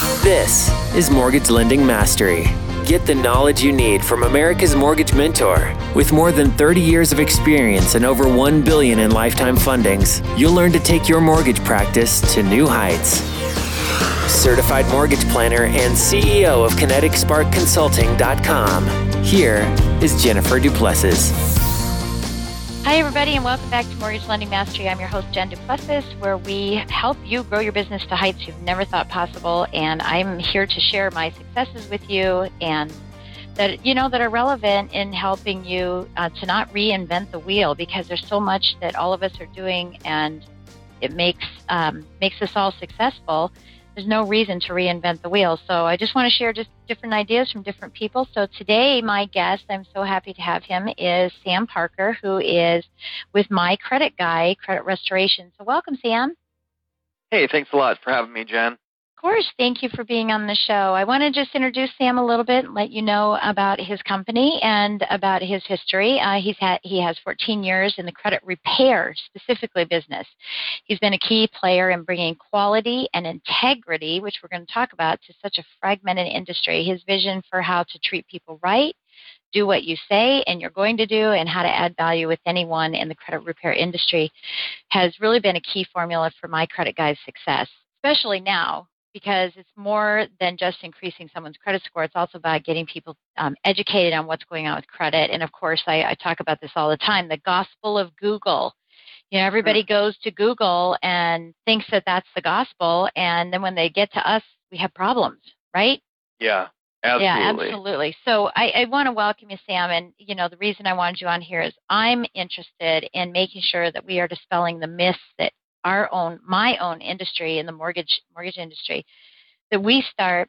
This is Mortgage Lending Mastery. Get the knowledge you need from America's Mortgage Mentor. With more than 30 years of experience and over 1 billion in lifetime fundings, you'll learn to take your mortgage practice to new heights. Certified mortgage planner and CEO of KineticSparkConsulting.com. Here is Jennifer Duplessis. Hi, everybody, and welcome back to Mortgage Lending Mastery. I'm your host, Jen Duplessis, where we help you grow your business to heights you've never thought possible. And I'm here to share my successes with you and that you know that are relevant in helping you uh, to not reinvent the wheel because there's so much that all of us are doing and it makes um, makes us all successful there's no reason to reinvent the wheel. So I just want to share just different ideas from different people. So today, my guest, I'm so happy to have him, is Sam Parker, who is with My Credit Guy Credit Restoration. So welcome, Sam. Hey, thanks a lot for having me, Jen course. Thank you for being on the show. I want to just introduce Sam a little bit, and let you know about his company and about his history. Uh, he's had he has 14 years in the credit repair specifically business. He's been a key player in bringing quality and integrity, which we're going to talk about, to such a fragmented industry. His vision for how to treat people right do what you say and you're going to do and how to add value with anyone in the credit repair industry has really been a key formula for my credit guy's success especially now because it's more than just increasing someone's credit score. It's also about getting people um, educated on what's going on with credit. And of course, I, I, talk about this all the time the gospel of Google. You know, everybody goes to Google and thinks that that's the gospel. And then when they get to us, we have problems, right? Yeah. Absolutely. Yeah, absolutely. So I, I want to welcome you, Sam. And you know, the reason I wanted you on here is I'm interested in making sure that we are dispelling the myths that our own my own industry in the mortgage mortgage industry that we start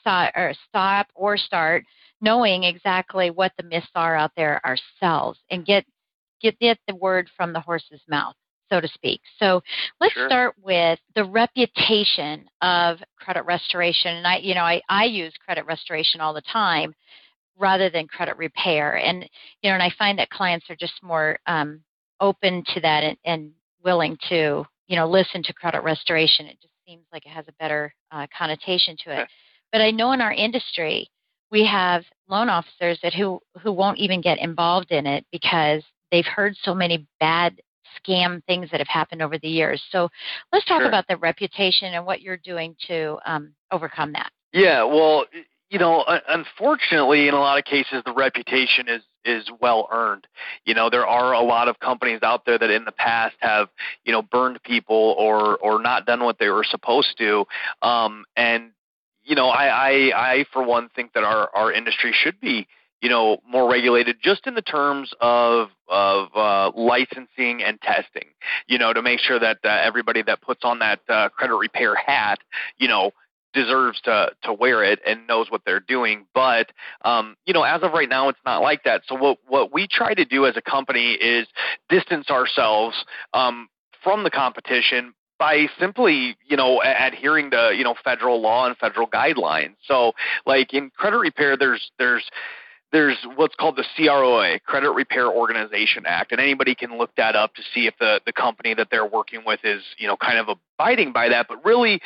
start or stop or start knowing exactly what the myths are out there ourselves and get get, get the word from the horse's mouth so to speak. So let's sure. start with the reputation of credit restoration. And i you know I, I use credit restoration all the time rather than credit repair. And you know and i find that clients are just more um, open to that and, and willing to, you know, listen to credit restoration. It just seems like it has a better uh, connotation to it. But I know in our industry, we have loan officers that who who won't even get involved in it because they've heard so many bad scam things that have happened over the years. So let's talk sure. about the reputation and what you're doing to um, overcome that. Yeah, well, you know, unfortunately, in a lot of cases, the reputation is is well earned. You know, there are a lot of companies out there that in the past have, you know, burned people or or not done what they were supposed to. Um, and you know, I, I I for one think that our our industry should be you know more regulated just in the terms of of uh, licensing and testing you know to make sure that uh, everybody that puts on that uh, credit repair hat you know deserves to to wear it and knows what they're doing. But um, you know, as of right now, it's not like that. So what what we try to do as a company is distance ourselves um, from the competition by simply, you know, adhering to you know federal law and federal guidelines. So, like in credit repair, there's there's there's what's called the CROA, Credit Repair Organization Act, and anybody can look that up to see if the, the company that they're working with is, you know, kind of abiding by that. But really,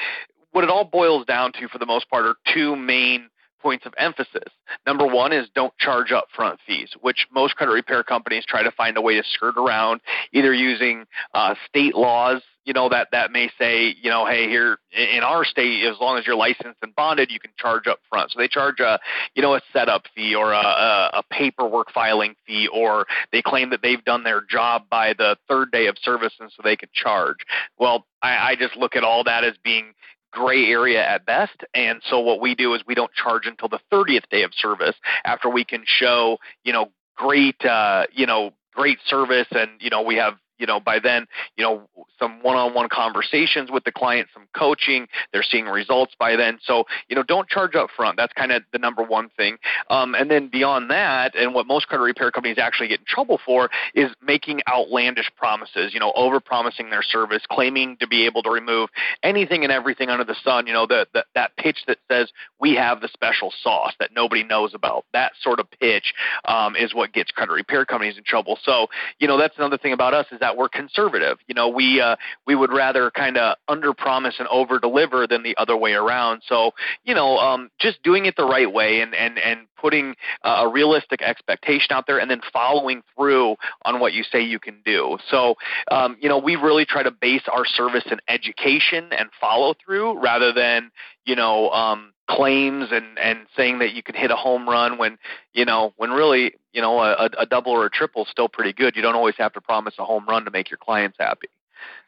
what it all boils down to, for the most part, are two main points of emphasis. Number one is don't charge upfront fees, which most credit repair companies try to find a way to skirt around, either using uh, state laws, you know, that, that may say, you know, hey, here in our state, as long as you're licensed and bonded, you can charge up front. So they charge a, you know, a setup fee or a, a, a paperwork filing fee, or they claim that they've done their job by the third day of service and so they can charge. Well, I, I just look at all that as being gray area at best. And so what we do is we don't charge until the 30th day of service after we can show, you know, great, uh, you know, great service and, you know, we have you know, by then, you know, some one-on-one conversations with the client, some coaching, they're seeing results by then. So, you know, don't charge up front. That's kind of the number one thing. Um, and then beyond that, and what most credit repair companies actually get in trouble for is making outlandish promises, you know, over-promising their service, claiming to be able to remove anything and everything under the sun, you know, the, the, that pitch that says we have the special sauce that nobody knows about. That sort of pitch um, is what gets credit repair companies in trouble. So, you know, that's another thing about us is that we're conservative. You know, we uh, we would rather kind of under promise and over deliver than the other way around. So, you know, um, just doing it the right way and and and putting uh, a realistic expectation out there and then following through on what you say you can do. So, um, you know, we really try to base our service in education and follow through rather than, you know, um, claims and and saying that you can hit a home run when you know when really you know a, a double or a triple is still pretty good. You don't always have to promise a home run to make your clients happy.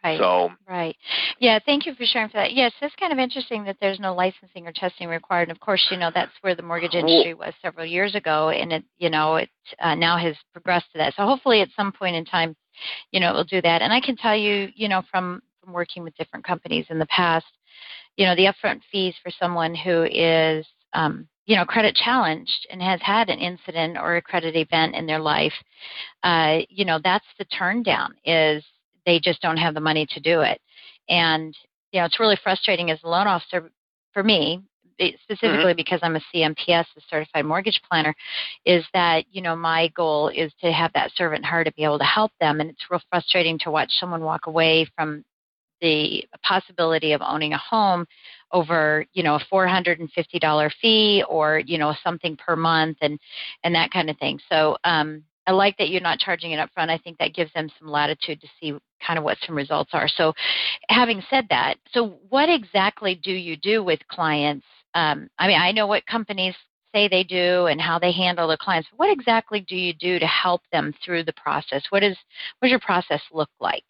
Right. So right. Yeah. Thank you for sharing for that. Yes, it's kind of interesting that there's no licensing or testing required. And of course, you know that's where the mortgage industry was several years ago, and it you know it uh, now has progressed to that. So hopefully, at some point in time, you know it will do that. And I can tell you, you know, from from working with different companies in the past, you know, the upfront fees for someone who is um, you know, credit challenged and has had an incident or a credit event in their life, uh, you know, that's the turn down is they just don't have the money to do it. And, you know, it's really frustrating as a loan officer for me, specifically mm-hmm. because I'm a CMPS, a certified mortgage planner, is that, you know, my goal is to have that servant heart to be able to help them. And it's real frustrating to watch someone walk away from the possibility of owning a home over you know a $450 fee or you know something per month and and that kind of thing so um, I like that you're not charging it up front. I think that gives them some latitude to see kind of what some results are. So, having said that, so what exactly do you do with clients? Um, I mean, I know what companies say they do and how they handle the clients. What exactly do you do to help them through the process? What is what does your process look like?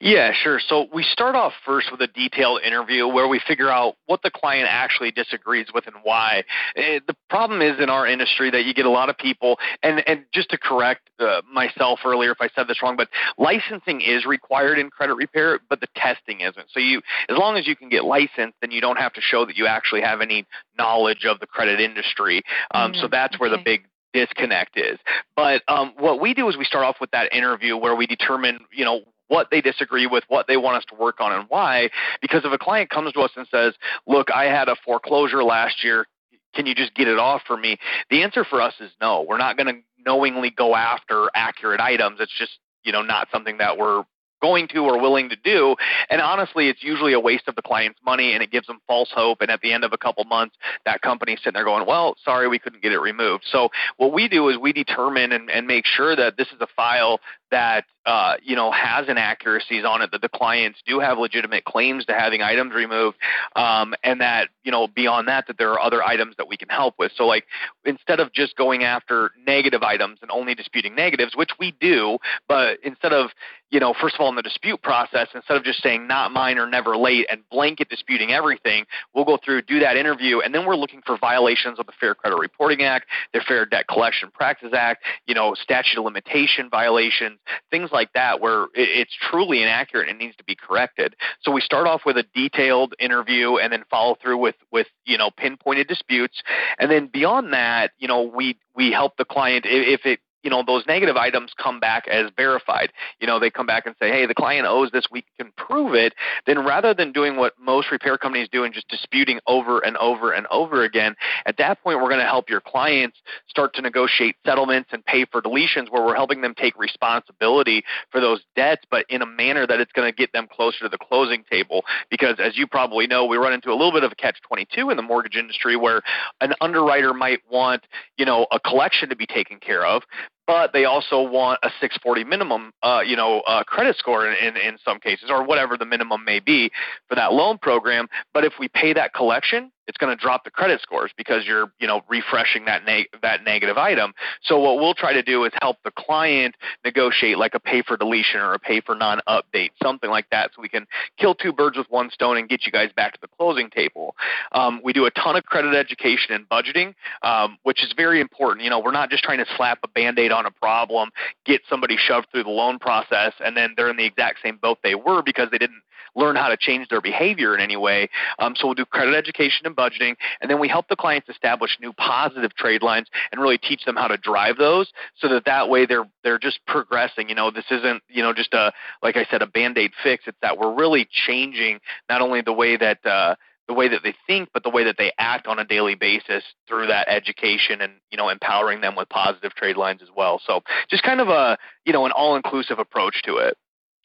Yeah, sure. So we start off first with a detailed interview where we figure out what the client actually disagrees with and why. Eh, the problem is in our industry that you get a lot of people, and, and just to correct uh, myself earlier if I said this wrong, but licensing is required in credit repair, but the testing isn't. So you, as long as you can get licensed, then you don't have to show that you actually have any knowledge of the credit industry. Um, mm-hmm. So that's where the big disconnect is. But um, what we do is we start off with that interview where we determine, you know, what they disagree with, what they want us to work on, and why. Because if a client comes to us and says, Look, I had a foreclosure last year, can you just get it off for me? The answer for us is no. We're not going to knowingly go after accurate items. It's just you know not something that we're going to or willing to do. And honestly, it's usually a waste of the client's money and it gives them false hope. And at the end of a couple months, that company's sitting there going, well, sorry, we couldn't get it removed. So what we do is we determine and, and make sure that this is a file that uh, you know has inaccuracies on it that the clients do have legitimate claims to having items removed um, and that you know beyond that that there are other items that we can help with. So like instead of just going after negative items and only disputing negatives which we do but instead of you know first of all in the dispute process instead of just saying not mine or never late and blanket disputing everything we'll go through do that interview and then we're looking for violations of the fair credit reporting act the fair debt collection practices act you know statute of limitation violations things like that where it's truly inaccurate and needs to be corrected. So we start off with a detailed interview and then follow through with with you know pinpointed disputes, and then beyond that, you know we we help the client if it you know those negative items come back as verified. You know they come back and say hey the client owes this. We can prove it. Then rather than doing what most repair companies do and just disputing over and over and over again at that point we're going to help your clients start to negotiate settlements and pay for deletions where we're helping them take responsibility for those debts but in a manner that it's going to get them closer to the closing table. Because as you probably know we run into a little bit of a catch 22 in the mortgage industry where an underwriter might want you know a collection to be taken care of but they also want a 640 minimum, uh, you know, uh, credit score in, in, in some cases, or whatever the minimum may be for that loan program. But if we pay that collection, it's going to drop the credit scores because you're you know refreshing that neg- that negative item. So what we'll try to do is help the client negotiate like a pay for deletion or a pay for non update, something like that, so we can kill two birds with one stone and get you guys back to the closing table. Um, we do a ton of credit education and budgeting, um, which is very important. You know, we're not just trying to slap a band aid on a problem, get somebody shoved through the loan process, and then they're in the exact same boat they were because they didn't learn how to change their behavior in any way. Um, so we'll do credit education and budgeting, and then we help the clients establish new positive trade lines and really teach them how to drive those, so that that way they're they're just progressing. You know, this isn't you know just a like I said a band aid fix. It's that we're really changing not only the way that uh, the way that they think, but the way that they act on a daily basis through that education and you know empowering them with positive trade lines as well. So just kind of a you know an all-inclusive approach to it.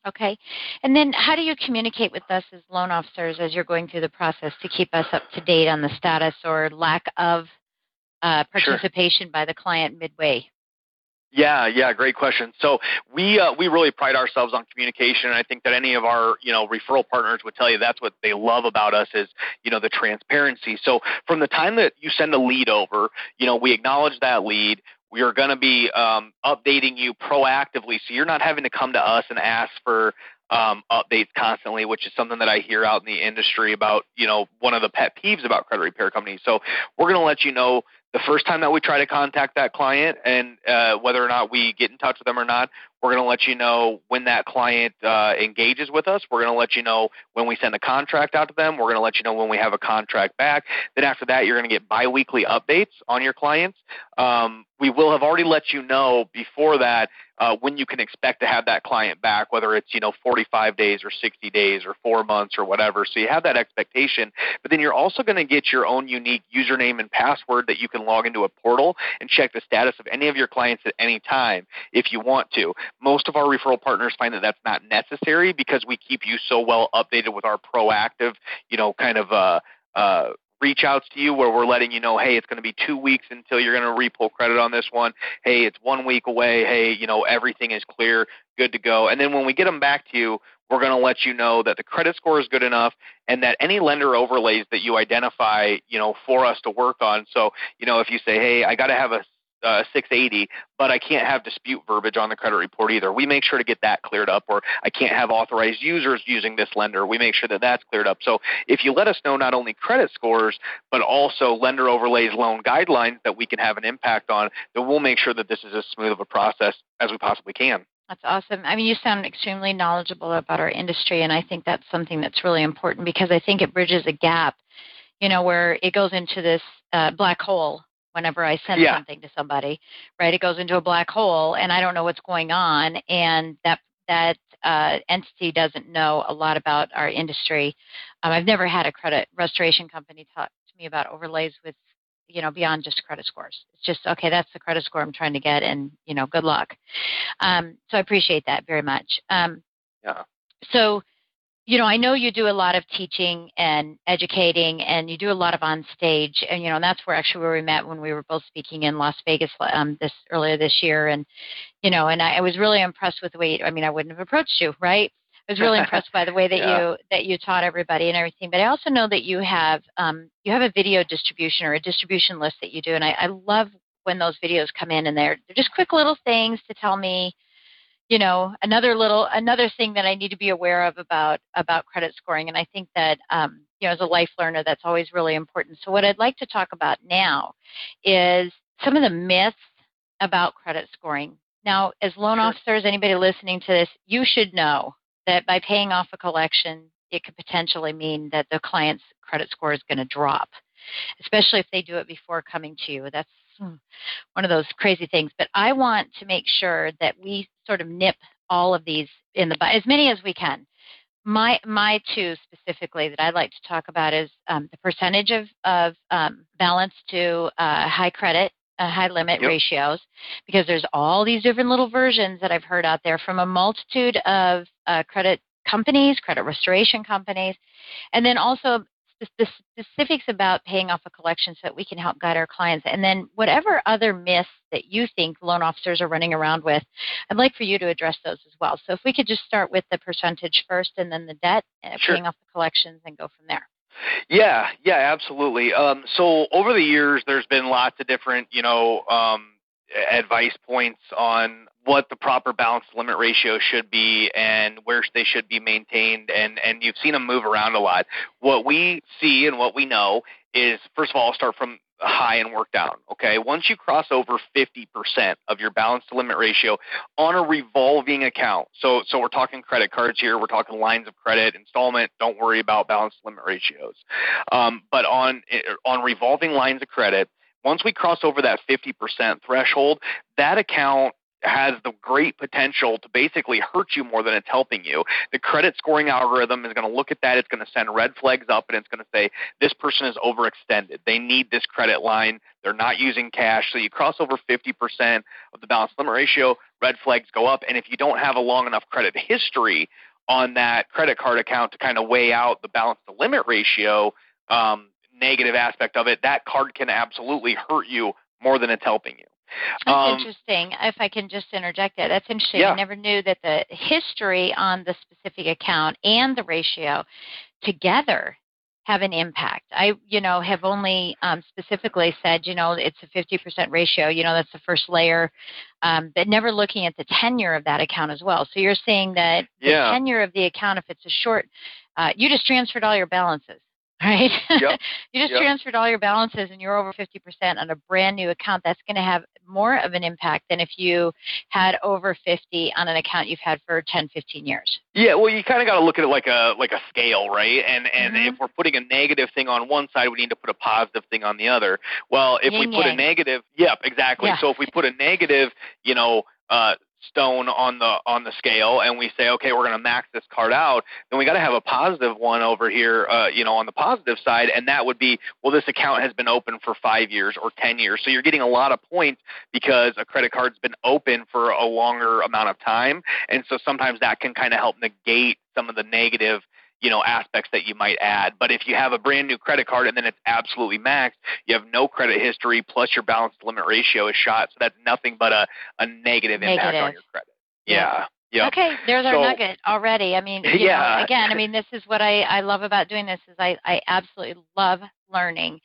Okay. And then how do you communicate with us as loan officers as you're going through the process to keep us up to date on the status or lack of uh, participation sure. by the client midway? Yeah, yeah, great question. So we uh, we really pride ourselves on communication, and I think that any of our you know referral partners would tell you that's what they love about us is you know the transparency. So from the time that you send a lead over, you know we acknowledge that lead. We are going to be um, updating you proactively, so you're not having to come to us and ask for um, updates constantly, which is something that I hear out in the industry about, you know, one of the pet peeves about credit repair companies. So we're going to let you know the first time that we try to contact that client and uh, whether or not we get in touch with them or not, we're going to let you know when that client uh, engages with us. We're going to let you know when we send a contract out to them. We're going to let you know when we have a contract back. Then after that, you're going to get biweekly updates on your clients. Um, we will have already let you know before that uh, when you can expect to have that client back, whether it's you know 45 days or 60 days or four months or whatever. So you have that expectation, but then you're also going to get your own unique username and password that you can log into a portal and check the status of any of your clients at any time if you want to. Most of our referral partners find that that's not necessary because we keep you so well updated with our proactive, you know, kind of uh, uh, reach outs to you where we're letting you know, hey, it's going to be two weeks until you're going to repull credit on this one. Hey, it's one week away. Hey, you know, everything is clear, good to go. And then when we get them back to you, we're going to let you know that the credit score is good enough and that any lender overlays that you identify, you know, for us to work on. So, you know, if you say, hey, I got to have a uh, 680, but I can't have dispute verbiage on the credit report either. We make sure to get that cleared up, or I can't have authorized users using this lender. We make sure that that's cleared up. So if you let us know not only credit scores, but also lender overlays, loan guidelines that we can have an impact on, then we'll make sure that this is as smooth of a process as we possibly can. That's awesome. I mean, you sound extremely knowledgeable about our industry, and I think that's something that's really important because I think it bridges a gap, you know, where it goes into this uh, black hole whenever I send yeah. something to somebody, right? It goes into a black hole, and I don't know what's going on, and that that uh, entity doesn't know a lot about our industry. Um, I've never had a credit restoration company talk to me about overlays with, you know, beyond just credit scores. It's just okay. That's the credit score I'm trying to get, and you know, good luck. Um, so I appreciate that very much. Um, yeah. So you know, I know you do a lot of teaching and educating, and you do a lot of on stage, and you know, and that's where actually where we met when we were both speaking in Las Vegas um, this earlier this year, and you know, and I, I was really impressed with the way. I mean, I wouldn't have approached you, right? I was really impressed by the way that yeah. you that you taught everybody and everything. But I also know that you have um, you have a video distribution or a distribution list that you do, and I, I love when those videos come in and they're they're just quick little things to tell me you know another little another thing that i need to be aware of about about credit scoring and i think that um, you know as a life learner that's always really important so what i'd like to talk about now is some of the myths about credit scoring now as loan sure. officers anybody listening to this you should know that by paying off a collection it could potentially mean that the client's credit score is going to drop especially if they do it before coming to you that's Hmm. one of those crazy things. But I want to make sure that we sort of nip all of these in the as many as we can. My my two specifically that I'd like to talk about is um, the percentage of of um, balance to uh, high credit. Uh, high limit yep. ratios because there's all these different little versions that I've heard out there from a multitude of uh, credit companies, credit restoration companies, and then also the specifics about paying off a collection so that we can help guide our clients. And then whatever other myths that you think loan officers are running around with, I'd like for you to address those as well. So if we could just start with the percentage first and then the debt, and uh, sure. paying off the collections and go from there. Yeah, yeah, absolutely. Um, so over the years, there's been lots of different, you know, um, advice points on what the proper balance limit ratio should be and where they should be maintained and and you've seen them move around a lot what we see and what we know is first of all I'll start from high and work down okay? Once you cross over 50% of your balance to limit ratio on a revolving account so so we're talking credit cards here we're talking lines of credit installment don't worry about balance to limit ratios. Um, but on on revolving lines of credit once we cross over that 50% threshold, that account has the great potential to basically hurt you more than it's helping you. The credit scoring algorithm is going to look at that. It's going to send red flags up and it's going to say, this person is overextended. They need this credit line. They're not using cash. So you cross over 50% of the balance limit ratio, red flags go up. And if you don't have a long enough credit history on that credit card account to kind of weigh out the balance to limit ratio, um, negative aspect of it, that card can absolutely hurt you more than it's helping you. That's um, interesting. If I can just interject that, that's interesting. Yeah. I never knew that the history on the specific account and the ratio together have an impact. I, you know, have only um, specifically said, you know, it's a 50% ratio. You know, that's the first layer, um, but never looking at the tenure of that account as well. So you're saying that yeah. the tenure of the account, if it's a short, uh, you just transferred all your balances right? Yep. you just yep. transferred all your balances and you're over 50% on a brand new account. That's going to have more of an impact than if you had over 50 on an account you've had for 10, 15 years. Yeah, well, you kind of got to look at it like a like a scale, right? And and mm-hmm. if we're putting a negative thing on one side, we need to put a positive thing on the other. Well, if Yin we put a negative, yep, exactly. Yeah. So if we put a negative, you know, uh, stone on the on the scale and we say okay we're going to max this card out then we got to have a positive one over here uh, you know on the positive side and that would be well this account has been open for five years or ten years. So you're getting a lot of points because a credit card's been open for a longer amount of time and so sometimes that can kind of help negate some of the negative you know aspects that you might add. But if you have a brand new credit card and then it's absolutely maxed, you have no credit history plus your balance limit ratio is shot. So that's nothing but a, a negative, negative. impact on your credit. Yeah. Yeah. Okay, there's our so, nugget already. I mean, yeah. Know, again, I mean, this is what I, I love about doing this is I, I absolutely love learning,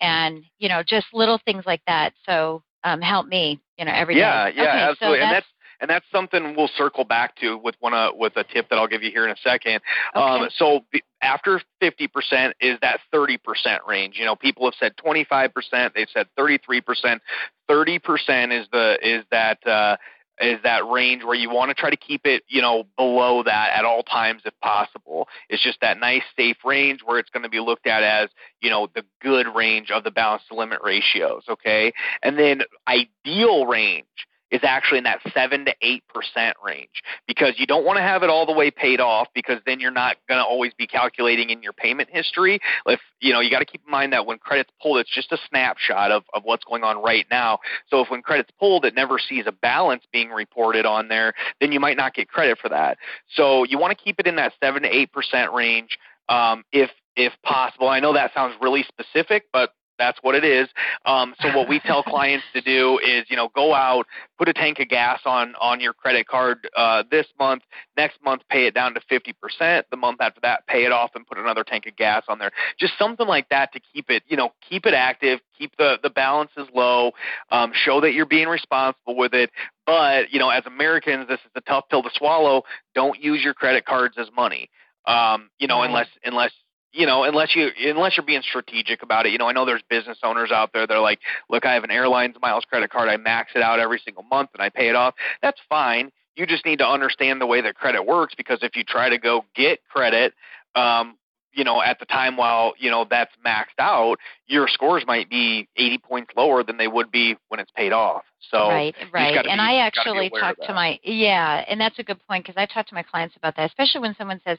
and you know, just little things like that. So um, help me, you know, every yeah, day. Yeah, okay, absolutely. So and that's and that's something we'll circle back to with one uh, with a tip that I'll give you here in a second. Okay. Um, so after 50% is that 30% range. You know, people have said 25%, they've said 33%. 30% is the is that uh, is that range where you want to try to keep it, you know, below that at all times if possible. It's just that nice safe range where it's going to be looked at as, you know, the good range of the balance to limit ratios, okay? And then ideal range is actually in that 7 to 8% range because you don't want to have it all the way paid off because then you're not going to always be calculating in your payment history. If, you know, you got to keep in mind that when credit's pulled, it's just a snapshot of, of what's going on right now. So if when credit's pulled, it never sees a balance being reported on there, then you might not get credit for that. So you want to keep it in that 7 to 8% range um, if if possible. I know that sounds really specific, but that's what it is. Um, so what we tell clients to do is, you know, go out, put a tank of gas on on your credit card uh, this month. Next month, pay it down to 50%. The month after that, pay it off and put another tank of gas on there. Just something like that to keep it, you know, keep it active, keep the the balances low, um, show that you're being responsible with it. But you know, as Americans, this is a tough pill to swallow. Don't use your credit cards as money. Um, you know, right. unless unless you know, unless you unless you're being strategic about it. You know, I know there's business owners out there that are like, look, I have an airlines miles credit card, I max it out every single month and I pay it off. That's fine. You just need to understand the way that credit works because if you try to go get credit, um, you know, at the time while, you know, that's maxed out, your scores might be 80 points lower than they would be when it's paid off. So right, right. And be, I actually talk to my yeah, and that's a good point because I talk to my clients about that, especially when someone says,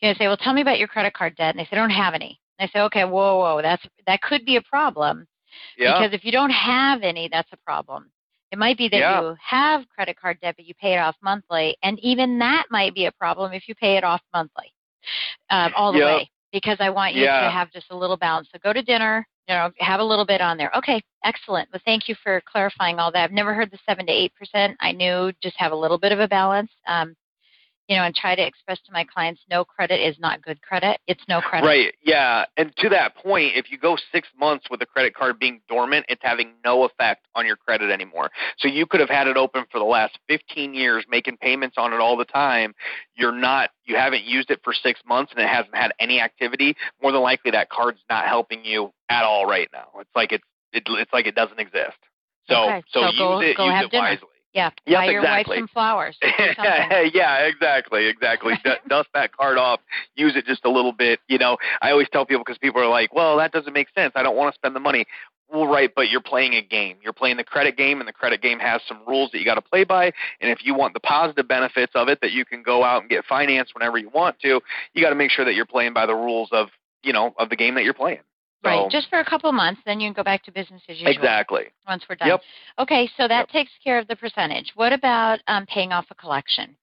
you know, say, well, tell me about your credit card debt, and they say, I don't have any. And I say, okay, whoa, whoa, that's that could be a problem. Yeah. Because if you don't have any, that's a problem. It might be that yeah. you have credit card debt, but you pay it off monthly, and even that might be a problem if you pay it off monthly, um, all the yep. way. Because I want you yeah. to have just a little balance. So go to dinner, you know, have a little bit on there. Okay, excellent. Well, thank you for clarifying all that. I've never heard the seven to eight percent. I knew just have a little bit of a balance. Um, you know, and try to express to my clients no credit is not good credit. It's no credit. Right. Yeah. And to that point, if you go six months with a credit card being dormant, it's having no effect on your credit anymore. So you could have had it open for the last 15 years, making payments on it all the time. You're not, you haven't used it for six months and it hasn't had any activity. More than likely, that card's not helping you at all right now. It's like it's, it, it's like it doesn't exist. So, okay. so, so use go, it, go use have it dinner. wisely. Yeah, Yep, buy your exactly. wife some flowers. Yeah, exactly, exactly. Dust that card off. Use it just a little bit. You know, I always tell people because people are like, "Well, that doesn't make sense. I don't want to spend the money." Well, right, but you're playing a game. You're playing the credit game, and the credit game has some rules that you got to play by. And if you want the positive benefits of it, that you can go out and get financed whenever you want to, you got to make sure that you're playing by the rules of you know of the game that you're playing. Right, just for a couple months, then you can go back to business as usual. exactly. Once we're done. Yep. Okay, so that Yep. takes care of the percentage. What about um, paying off a collection?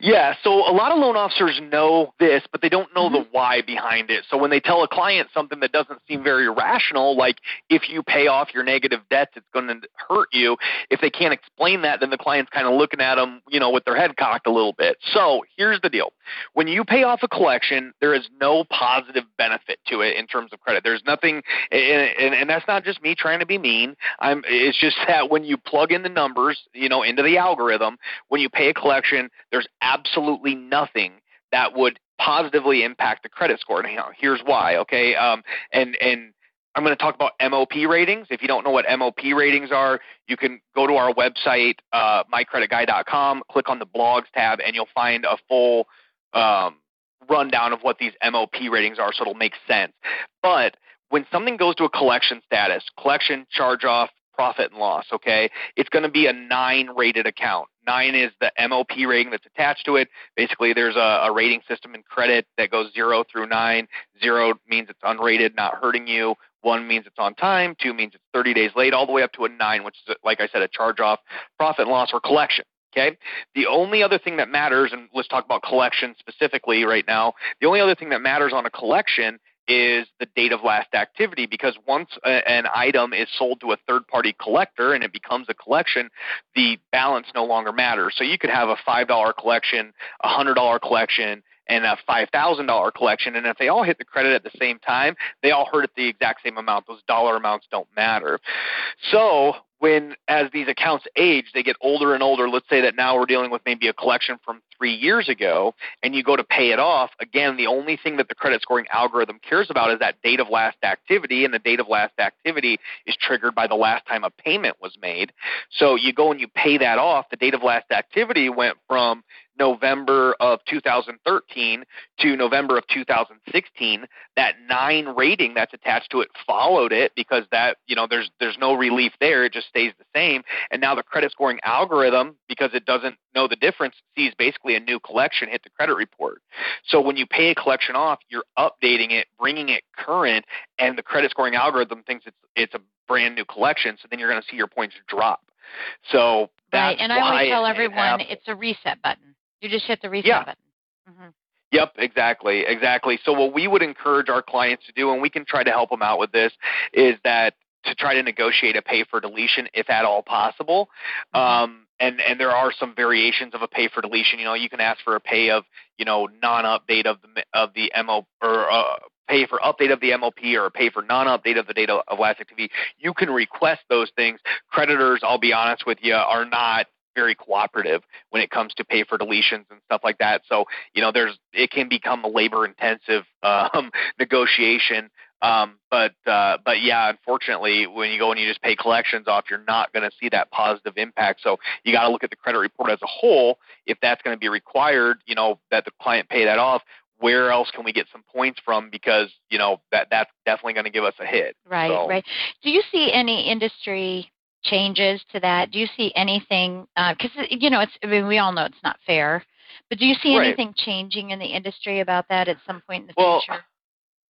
Yeah, so a lot of loan officers know this, but they don't know Mm-hmm. the why behind it. So when they tell a client something that doesn't seem very rational, like if you pay off your negative debts, it's going to hurt you. If they can't explain that, then the client's kind of looking at them, you know, with their head cocked a little bit. So here's the deal: when you pay off a collection, there is no positive benefit to it in terms of credit. There's nothing, and, and, and that's not just me trying to be mean. I'm. It's just that when you plug in the numbers, you know, into the algorithm, when you pay a collection, there's absolutely nothing that would positively impact the credit score. Now, here's why. Okay, um, and and I'm going to talk about MOP ratings. If you don't know what MOP ratings are, you can go to our website, uh, mycreditguy.com, click on the blogs tab, and you'll find a full um, rundown of what these MOP ratings are, so it'll make sense. But when something goes to a collection status, collection, charge off, profit and loss, okay, it's going to be a nine rated account. Nine is the MOP rating that's attached to it. Basically, there's a, a rating system in credit that goes zero through nine. Zero means it's unrated, not hurting you. One means it's on time. Two means it's 30 days late, all the way up to a nine, which is, like I said, a charge off, profit and loss, or collection. Okay. The only other thing that matters, and let's talk about collection specifically right now. The only other thing that matters on a collection is the date of last activity because once a, an item is sold to a third party collector and it becomes a collection, the balance no longer matters. So you could have a $5 collection, a $100 collection, and a $5,000 collection. And if they all hit the credit at the same time, they all hurt at the exact same amount. Those dollar amounts don't matter. So when as these accounts age, they get older and older. Let's say that now we're dealing with maybe a collection from three years ago, and you go to pay it off. Again, the only thing that the credit scoring algorithm cares about is that date of last activity, and the date of last activity is triggered by the last time a payment was made. So you go and you pay that off. The date of last activity went from November of 2013 to November of 2016. That nine rating that's attached to it followed it because that you know there's there's no relief there. It just stays the same. And now the credit scoring algorithm, because it doesn't know the difference, sees basically a new collection hit the credit report. So when you pay a collection off, you're updating it, bringing it current, and the credit scoring algorithm thinks it's it's a brand new collection. So then you're going to see your points drop. So Right, and I always tell everyone it's a reset button. You just hit the reset Yeah. button. hmm Yep, exactly, exactly. So what we would encourage our clients to do, and we can try to help them out with this, is that to try to negotiate a pay for deletion if at all possible. Um, and and there are some variations of a pay for deletion. You know, you can ask for a pay of you know non-update of the of the MO or uh, pay for update of the MOP or a pay for non-update of the data of last activity. You can request those things. Creditors, I'll be honest with you, are not very cooperative when it comes to pay for deletions and stuff like that. So you know, there's it can become a labor intensive um, negotiation. Um, but uh, but yeah, unfortunately, when you go and you just pay collections off, you're not going to see that positive impact. So you got to look at the credit report as a whole. If that's going to be required, you know that the client pay that off. Where else can we get some points from? Because you know that that's definitely going to give us a hit. Right, So- right. Do you see any industry changes to that? Do you see anything? Because you know, it's. I mean, we all know it's not fair. But do you see Right. anything changing in the industry about that at some point in the Well, future?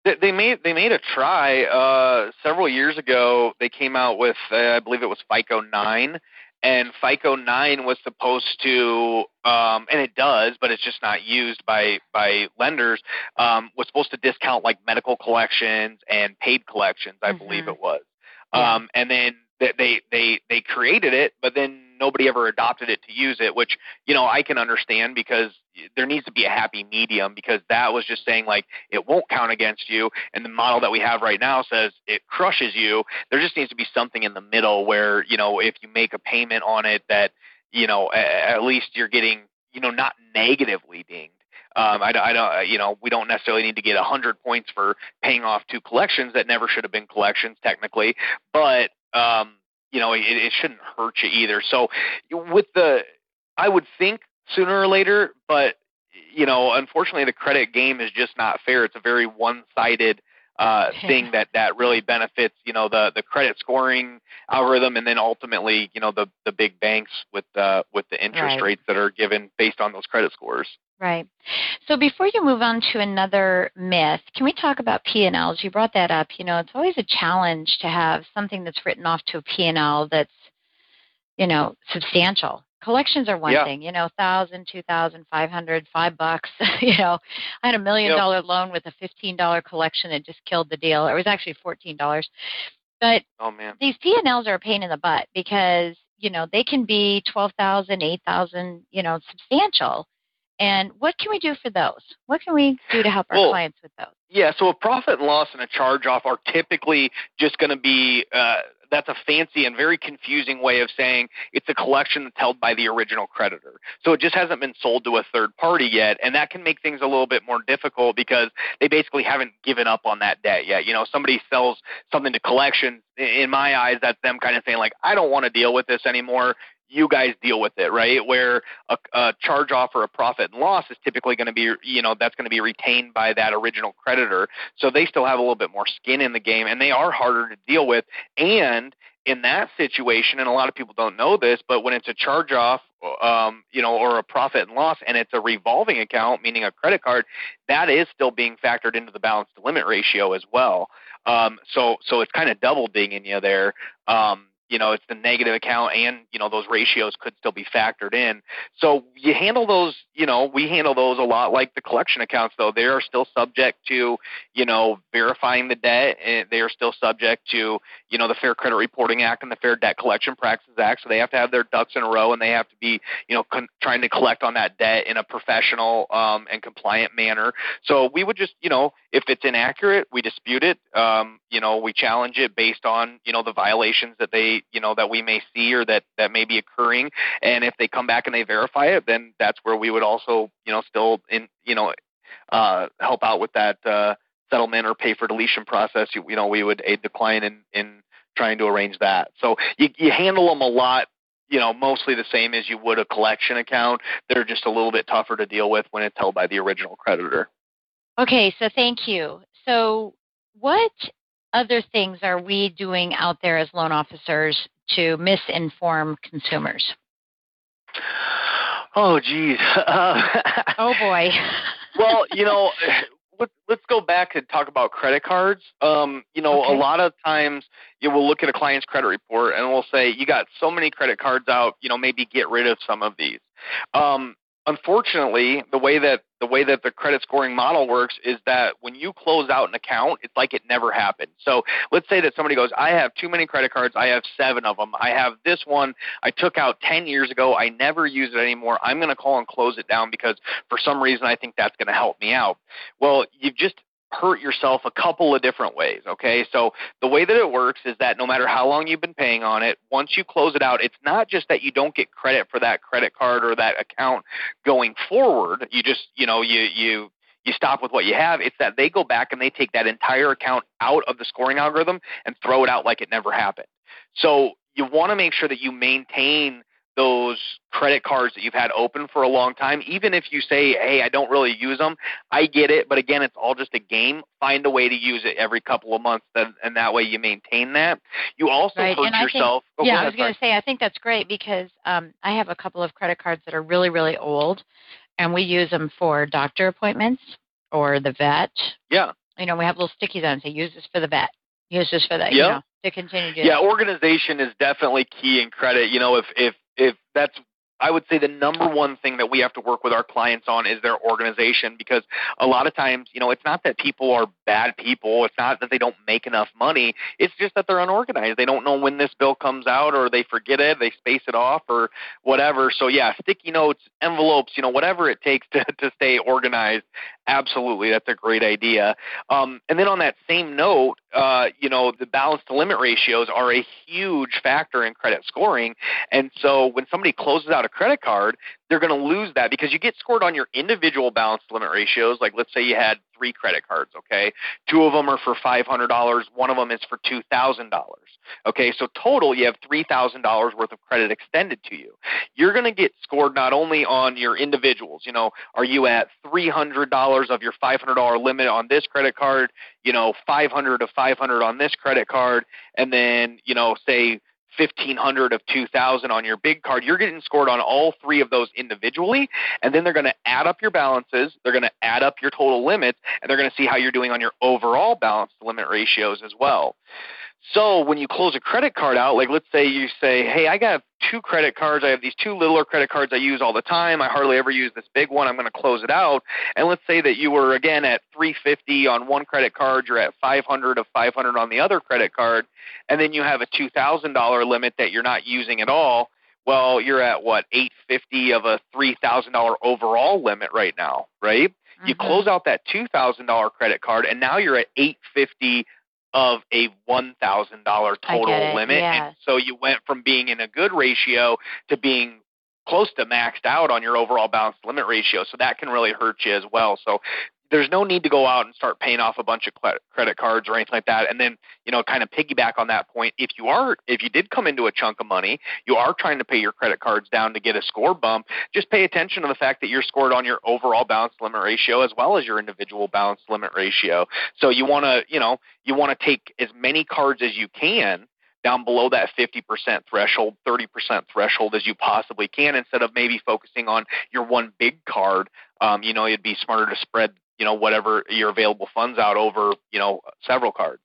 They, they made they made a try uh, several years ago. They came out with uh, I believe it was FICO nine, and FICO nine was supposed to um, and it does, but it's just not used by by lenders. Um, was supposed to discount like medical collections and paid collections. I believe Mhm. it was. Yeah. Um, and then they, they they they created it, but then nobody ever adopted it to use it, which you know I can understand because there needs to be a happy medium because that was just saying like it won't count against you, and the model that we have right now says it crushes you. There just needs to be something in the middle where you know if you make a payment on it that you know at least you're getting you know not negatively dinged um, I, I don't, you know, we don't necessarily need to get a 100 points for paying off two collections that never should have been collections technically, but um, you know, it, it shouldn't hurt you either. So with the, I would think sooner or later, but you know, unfortunately, the credit game is just not fair. It's a very one-sided uh, thing that that really benefits you know the the credit scoring algorithm, and then ultimately you know the the big banks with uh, with the interest right. rates that are given based on those credit scores. Right. So before you move on to another myth, can we talk about P&Ls? You brought that up. You know, it's always a challenge to have something that's written off to a P&L that's, you know, substantial. Collections are one yeah. thing, you know, thousand, two thousand, five hundred, five bucks. you know, I had a million dollar loan with a fifteen dollar collection that just killed the deal. It was actually fourteen dollars. But oh man, these P&Ls are a pain in the butt because you know they can be twelve thousand, eight thousand, you know, substantial and what can we do for those? What can we do to help our well, clients with those? Yeah, so a profit and loss and a charge off are typically just going to be uh, that's a fancy and very confusing way of saying it's a collection that's held by the original creditor. So it just hasn't been sold to a third party yet, and that can make things a little bit more difficult because they basically haven't given up on that debt yet. You know, somebody sells something to collections, in my eyes, that's them kind of saying like, I don't want to deal with this anymore you guys deal with it, right? Where a, a charge off or a profit and loss is typically going to be, you know, that's going to be retained by that original creditor. So they still have a little bit more skin in the game and they are harder to deal with. And in that situation, and a lot of people don't know this, but when it's a charge off, um, you know, or a profit and loss, and it's a revolving account, meaning a credit card, that is still being factored into the balance to limit ratio as well. Um, so, so it's kind of double dinging you there. Um, you know it's the negative account and you know those ratios could still be factored in. So you handle those you know we handle those a lot like the collection accounts though. They are still subject to you know verifying the debt and they are still subject to you know the fair credit reporting act and the fair debt collection practices act. So they have to have their ducks in a row and they have to be you know con- trying to collect on that debt in a professional um, and compliant manner. So we would just you know if it's inaccurate we dispute it. Um, you know we challenge it based on you know the violations that they you know that we may see or that that may be occurring. And if they come back and they verify it then that's where we would also you know still in you know uh, help out with that uh, settlement or pay for deletion process. You, you know we would aid the client in in trying to arrange that. So you, you handle them a lot you know mostly the same as you would a collection account. They're just a little bit tougher to deal with when it's held by the original creditor. Okay so thank you. So what other things are we doing out there as loan officers to misinform consumers? Oh, geez. Uh, oh, boy. well, you know, let's let's go back and talk about credit cards. Um, you know, okay. a lot of times you will look at a client's credit report and we'll say, "You got so many credit cards out. You know, maybe get rid of some of these." Um, unfortunately, the way that the way that the credit scoring model works is that when you close out an account, it's like it never happened. So let's say that somebody goes, I have too many credit cards. I have seven of them. I have this one I took out 10 years ago. I never use it anymore. I'm going to call and close it down because for some reason I think that's going to help me out. Well, you've just hurt yourself a couple of different ways. Okay, so the way that it works is that no matter how long you've been paying on it, once you close it out, it's not just that you don't get credit for that credit card or that account going forward. You just, you know, you you you stop with what you have. It's that they go back and they take that entire account out of the scoring algorithm and throw it out like it never happened. So you want to make sure that you maintain those credit cards that you've had open for a long time, even if you say, hey, I don't really use them, I get it. But again, it's all just a game. Find a way to use it every couple of months, and that way you maintain that. You also right. hurt and yourself. Think, oh, yeah, I was going to say, I think that's great because um, I have a couple of credit cards that are really, really old, and we use them for doctor appointments or the vet. Yeah. You know, we have little stickies on them say, use this for the vet. Use this for that. Yeah. You know, to continue to yeah organization is definitely key in credit you know if if if that's I would say the number one thing that we have to work with our clients on is their organization because a lot of times, you know, it's not that people are bad people. It's not that they don't make enough money. It's just that they're unorganized. They don't know when this bill comes out or they forget it, they space it off or whatever. So yeah, sticky notes, envelopes, you know, whatever it takes to, to stay organized. Absolutely. That's a great idea. Um, and then on that same note, uh, you know, the balance to limit ratios are a huge factor in credit scoring. And so when somebody closes out a credit card, they're going to lose that because you get scored on your individual balance to limit ratios. Like, let's say you had three credit cards, okay? Two of them are for $500, one of them is for $2,000. Okay, so total you have $3,000 worth of credit extended to you. You're going to get scored not only on your individuals, you know, are you at $300 of your $500 limit on this credit card, you know, 500 to 500 on this credit card, and then, you know, say 1500 of 2000 on your big card you're getting scored on all three of those individually and then they're going to add up your balances they're going to add up your total limits and they're going to see how you're doing on your overall balance limit ratios as well so when you close a credit card out, like let's say you say, hey, I got two credit cards. I have these two littler credit cards I use all the time. I hardly ever use this big one. I'm going to close it out. And let's say that you were again at 350 on one credit card, you're at 500 of 500 on the other credit card, and then you have a $2,000 limit that you're not using at all. Well, you're at what 850 of a $3,000 overall limit right now, right? Mm-hmm. You close out that $2,000 credit card, and now you're at 850 of a $1,000 total limit. Yeah. And so you went from being in a good ratio to being close to maxed out on your overall balance limit ratio. So that can really hurt you as well. So there's no need to go out and start paying off a bunch of credit cards or anything like that. And then, you know, kind of piggyback on that point, if you are, if you did come into a chunk of money, you are trying to pay your credit cards down to get a score bump, just pay attention to the fact that you're scored on your overall balance limit ratio as well as your individual balance limit ratio. So you want to, you know, you want to take as many cards as you can down below that 50% threshold, 30% threshold as you possibly can instead of maybe focusing on your one big card. Um, you know, it'd be smarter to spread you know whatever your available funds out over you know several cards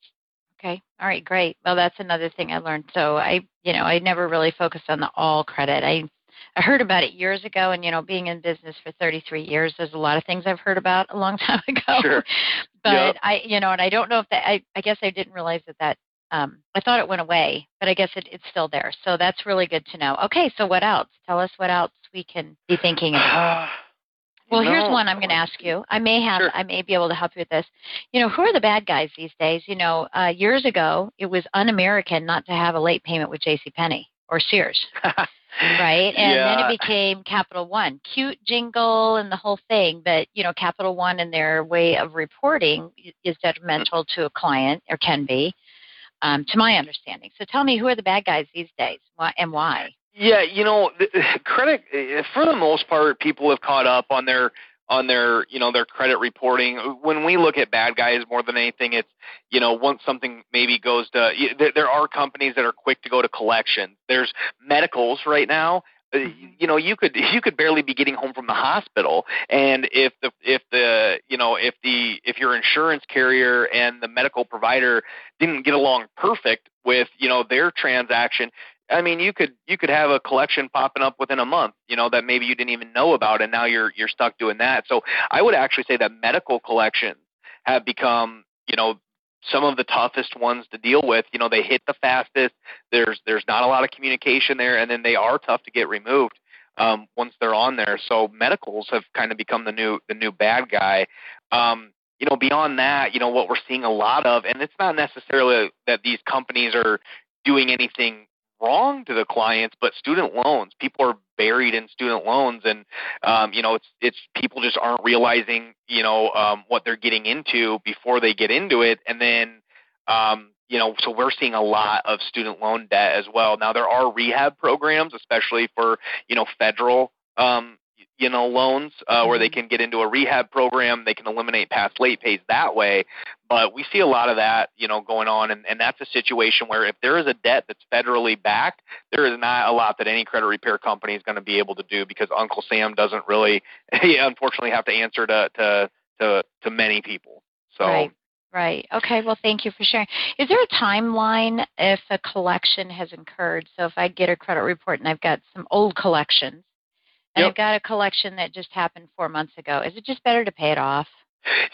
okay all right great well that's another thing i learned so i you know i never really focused on the all credit i I heard about it years ago, and you know, being in business for 33 years, there's a lot of things I've heard about a long time ago. Sure. but yep. I, you know, and I don't know if that. I, I guess I didn't realize that that. Um, I thought it went away, but I guess it, it's still there. So that's really good to know. Okay, so what else? Tell us what else we can be thinking about. Well, no. here's one I'm going to ask you. I may have, sure. I may be able to help you with this. You know, who are the bad guys these days? You know, uh, years ago it was un-American not to have a late payment with J.C. Penney or Sears, right? And yeah. then it became Capital One, cute jingle and the whole thing. But you know, Capital One and their way of reporting is detrimental to a client or can be, um, to my understanding. So tell me, who are the bad guys these days, why, and why? Yeah, you know, the, credit eh, for the most part, people have caught up on their on their you know their credit reporting. When we look at bad guys more than anything, it's you know once something maybe goes to there are companies that are quick to go to collection. There's medicals right now uh, you know you could you could barely be getting home from the hospital and if the if the you know if the if your insurance carrier and the medical provider didn't get along perfect with you know their transaction I mean, you could you could have a collection popping up within a month, you know, that maybe you didn't even know about, and now you're you're stuck doing that. So I would actually say that medical collections have become, you know, some of the toughest ones to deal with. You know, they hit the fastest. There's there's not a lot of communication there, and then they are tough to get removed um, once they're on there. So medicals have kind of become the new the new bad guy. Um, you know, beyond that, you know, what we're seeing a lot of, and it's not necessarily that these companies are doing anything wrong to the clients, but student loans, people are buried in student loans, and um, you know, it's it's people just aren't realizing you know um, what they're getting into before they get into it, and then um, you know, so we're seeing a lot of student loan debt as well. Now there are rehab programs, especially for you know federal um, you know loans uh, where they mm-hmm. can get into a rehab program they can eliminate past late pays that way but we see a lot of that you know going on and, and that's a situation where if there is a debt that's federally backed there is not a lot that any credit repair company is going to be able to do because uncle sam doesn't really unfortunately have to answer to to to, to many people so right. Right. Okay. Well, thank you for sharing. Is there a timeline if a collection has incurred? So if I get a credit report and I've got some old collections and Yep. I've got a collection that just happened four months ago. Is it just better to pay it off?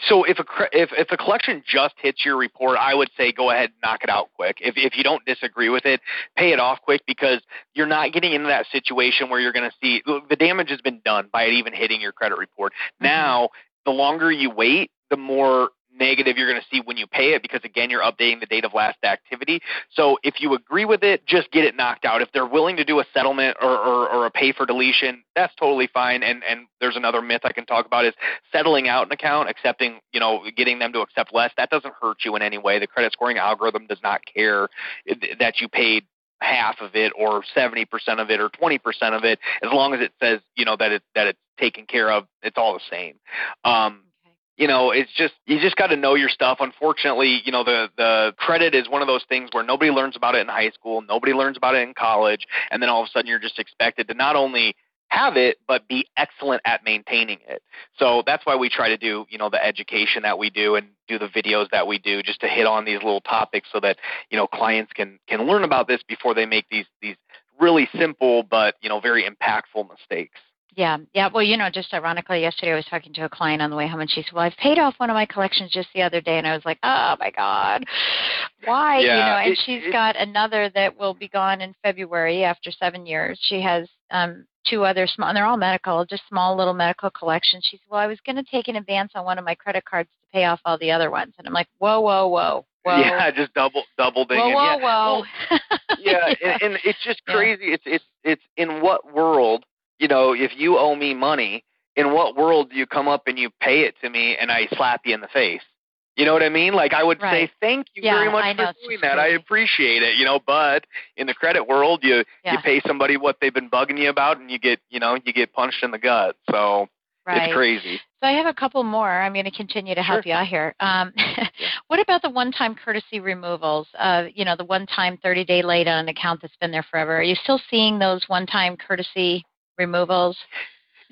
So if a if if a collection just hits your report, I would say go ahead and knock it out quick. If if you don't disagree with it, pay it off quick because you're not getting into that situation where you're going to see the damage has been done by it even hitting your credit report. Mm-hmm. Now, the longer you wait, the more negative you're going to see when you pay it because again you're updating the date of last activity. So if you agree with it just get it knocked out. If they're willing to do a settlement or, or, or a pay for deletion that's totally fine. And and there's another myth i can talk about is settling out an account accepting you know getting them to accept less that doesn't hurt you in any way. The credit scoring algorithm does not care that you paid half of it or 70% of it or 20% of it. As long as it says you know that it that it's taken care of it's all the same. Um. You know it's just you just got to know your stuff. Unfortunately you know the the credit is one of those things where nobody learns about it in high school nobody learns about it in college and then all of a sudden you're just expected to not only have it but be excellent at maintaining it. So that's why we try to do you know the education that we do and do the videos that we do just to hit on these little topics so that you know clients can can learn about this before they make these these really simple but you know very impactful mistakes Yeah, yeah. Well, you know, just ironically, yesterday I was talking to a client on the way home, and she said, "Well, I've paid off one of my collections just the other day," and I was like, "Oh my God, why?" you know, and it- she's it- got another that will be gone in February after seven years. She has um, two other small, and they're all medical, just small little medical collections. She said, "Well, I was going to take an advance on one of my credit cards to pay off all the other ones," and I'm like, "Whoa, whoa, whoa, whoa." yeah just double double ding Whoa, whoa, yeah, whoa! yeah, and, and it's just Yeah. crazy. It's it's it's in what world, you know, if you owe me money, in what world do you come up and you pay it to me and I slap you in the face? You know what I mean? Like I would Right. say thank you Yeah, very much I for it's doing that. I appreciate it, you know, but in the credit world you Yeah. you pay somebody what they've been bugging you about and you get, you know, you get punched in the gut. So right. it's crazy. So I have a couple more. I'm going to continue to help Sure. you out here. Um, what about the one-time courtesy removals? Uh, you know, the one-time 30-day late on an account that's been there forever. Are you still seeing those one-time courtesy removals?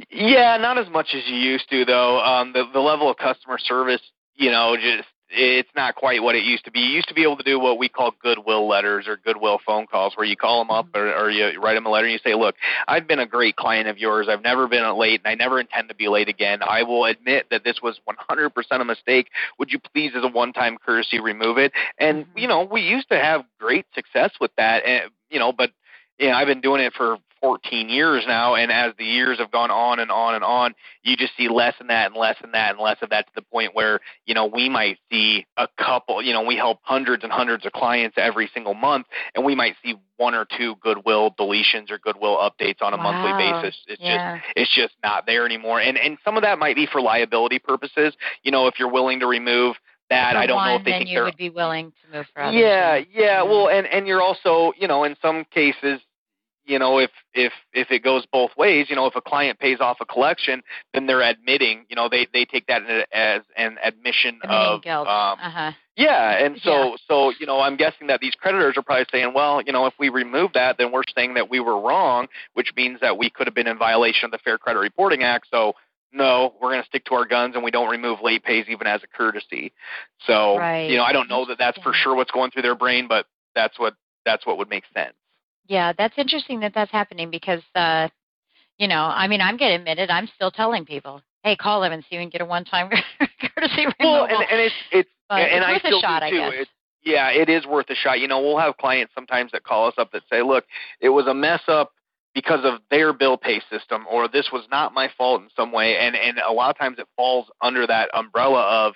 Yeah, not as much as you used to though. Um, the the level of customer service, you know, just it's not quite what it used to be. You used to be able to do what we call goodwill letters or goodwill phone calls, where you call them up or, or you write them a letter and you say, "Look, I've been a great client of yours. I've never been late, and I never intend to be late again. I will admit that this was 100% a mistake. Would you please, as a one-time courtesy, remove it?" And Mhm. you know, we used to have great success with that, and you know, but you know, I've been doing it for 14 years now, and as the years have gone on and on and on, you just see less and that and less and that and less of that to the point where you know we might see a couple. You know, we help hundreds and hundreds of clients every single month, and we might see one or two goodwill deletions or goodwill updates on a monthly basis. It's just it's just not there anymore. And and some of that might be for liability purposes. You know, if you're willing to remove that, I don't one, know if they then think you they're would be willing to move for others. yeah, yeah. Yeah. Well, mm-hmm. and and you're also, you know, in some cases, you know, if if if it goes both ways, you know, if a client pays off a collection, then they're admitting, you know, they they take that as an admission Admitting of guilt. um uh-huh. yeah, and so Yeah. so you know, I'm guessing that these creditors are probably saying, well, you know, if we remove that, then we're saying that we were wrong, which means that we could have been in violation of the Fair Credit Reporting Act. So no, we're going to stick to our guns and we don't remove late pays even as a courtesy. So Right. you know, I don't know that that's for sure what's going through their brain, but that's what that's what would make sense. Yeah, that's interesting that that's happening because, uh, you know, I mean, I'm getting admitted. I'm still telling people, hey, call them and see if you can get a one-time courtesy removal. Well, and, and it's it's but and it's I still a shot, do I too. It's, yeah, it is worth a shot. You know, we'll have clients sometimes that call us up that say, "Look, it was a mess up because of their bill pay system, or this was not my fault in some way." And and a lot of times it falls under that umbrella of,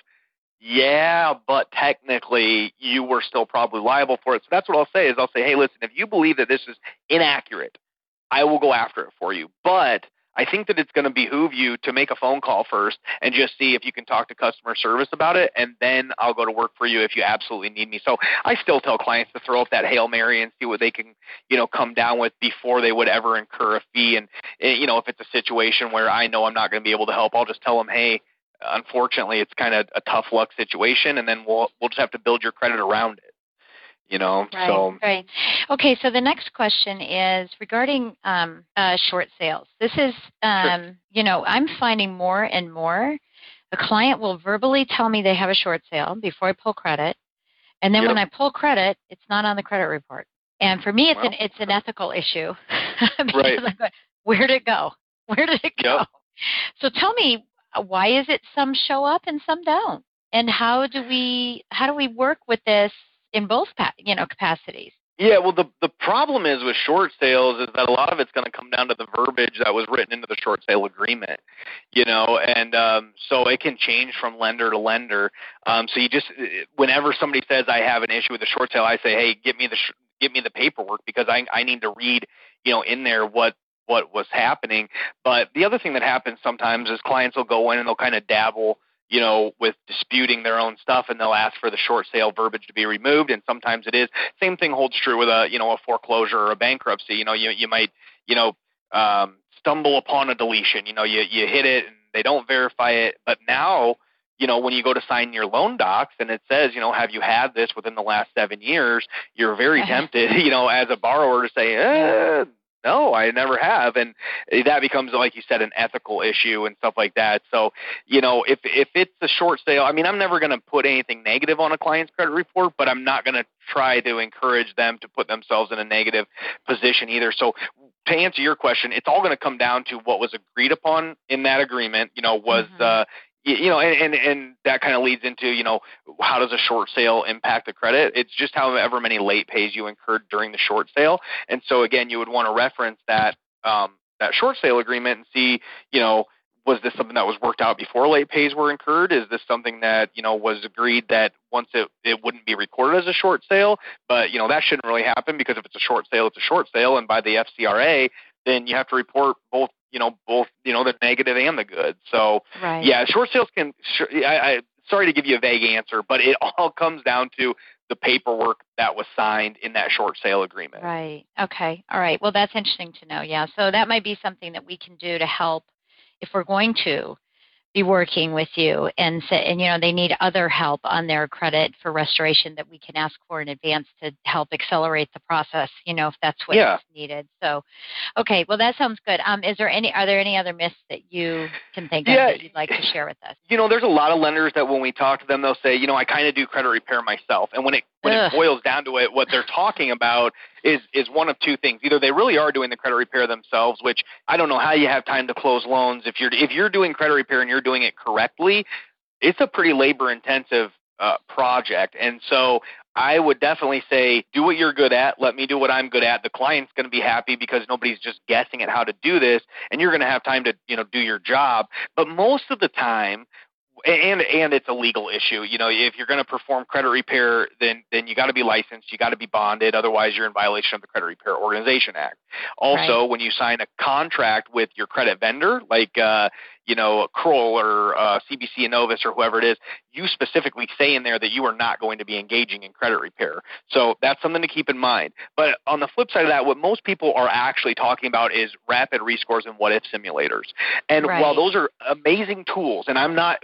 yeah, but technically you were still probably liable for it. So that's what I'll say is I'll say, "Hey, listen, if you believe that this is inaccurate, I will go after it for you, but." I think that it's going to behoove you to make a phone call first and just see if you can talk to customer service about it, and then I'll go to work for you if you absolutely need me. So I still tell clients to throw up that hail mary and see what they can, you know, come down with before they would ever incur a fee. And eh, you know, if it's a situation where I know I'm not going to be able to help, I'll just tell them, hey, unfortunately, it's kind of a tough luck situation, and then we'll we'll just have to build your credit around it. You know, Right, so right. Okay, so the next question is regarding um, uh, short sales. This is, um, you know, I'm finding more and more. A client will verbally tell me they have a short sale before I pull credit, and then Yep. when I pull credit, it's not on the credit report. And for me, it's an it's an ethical issue. Right. Going, Where'd it go? Where did it go? Yep. So tell me, why is it some show up and some don't? And how do we how do we work with this in both you know capacities? Yeah, well, the the problem is with short sales is that a lot of it's going to come down to the verbiage that was written into the short sale agreement, you know, and um, so it can change from lender to lender. Um, so you just, whenever somebody says I have an issue with the short sale, I say, hey, get me the sh- get me the paperwork because I I need to read, you know, in there what what was happening. But the other thing that happens sometimes is clients will go in and they'll kind of dabble you know, with disputing their own stuff, and they'll ask for the short sale verbiage to be removed. And sometimes it is. Same thing holds true with a, you know, a foreclosure or a bankruptcy. You know, you you might, you know, um, stumble upon a deletion. You know, you you hit it and they don't verify it, but now. You know, when you go to sign your loan docs and it says, you know, have you had this within the last seven years? You're very tempted, you know, as a borrower to say, eh, no, I never have, and that becomes like you said an ethical issue and stuff like that. So, you know, if if it's a short sale, I mean, I'm never going to put anything negative on a client's credit report, but I'm not going to try to encourage them to put themselves in a negative position either. So, to answer your question, it's all going to come down to what was agreed upon in that agreement. You know, was mm-hmm. uh, you know, and, and, and that kind of leads into, you know, how does a short sale impact the credit? It's just however many late pays you incurred during the short sale. And so again, you would want to reference that um, that short sale agreement and see, you know, was this something that was worked out before late pays were incurred? Is this something that you know was agreed that once it it wouldn't be recorded as a short sale? But you know that shouldn't really happen because if it's a short sale, it's a short sale, and by the FCRA, then you have to report both you know both you know the negative and the good. So right. yeah, short sales can. I, I sorry to give you a vague answer, but it all comes down to the paperwork that was signed in that short sale agreement. Right. Okay. All right. Well, that's interesting to know. Yeah. So that might be something that we can do to help if we're going to be working with you and say, and you know they need other help on their credit for restoration that we can ask for in advance to help accelerate the process you know if that's what's yeah. needed so okay well that sounds good um is there any are there any other myths that you can think yeah. of that you'd like to share with us you know there's a lot of lenders that when we talk to them they'll say you know i kind of do credit repair myself and when it when Ugh. it boils down to it what they're talking about is is one of two things. Either they really are doing the credit repair themselves, which I don't know how you have time to close loans if you're if you're doing credit repair and you're doing it correctly. It's a pretty labor intensive uh, project, and so I would definitely say do what you're good at. Let me do what I'm good at. The client's going to be happy because nobody's just guessing at how to do this, and you're going to have time to you know do your job. But most of the time, and and it's a legal issue. You know, if you're going to perform credit repair, then then you got to be licensed, you got to be bonded, otherwise you're in violation of the Credit Repair Organization Act. Also, right. when you sign a contract with your credit vendor, like uh, you know, Kroll or uh, CBC Innovis or whoever it is, you specifically say in there that you are not going to be engaging in credit repair. So that's something to keep in mind. But on the flip side of that, what most people are actually talking about is rapid rescores and what if simulators. And right. while those are amazing tools, and I'm not,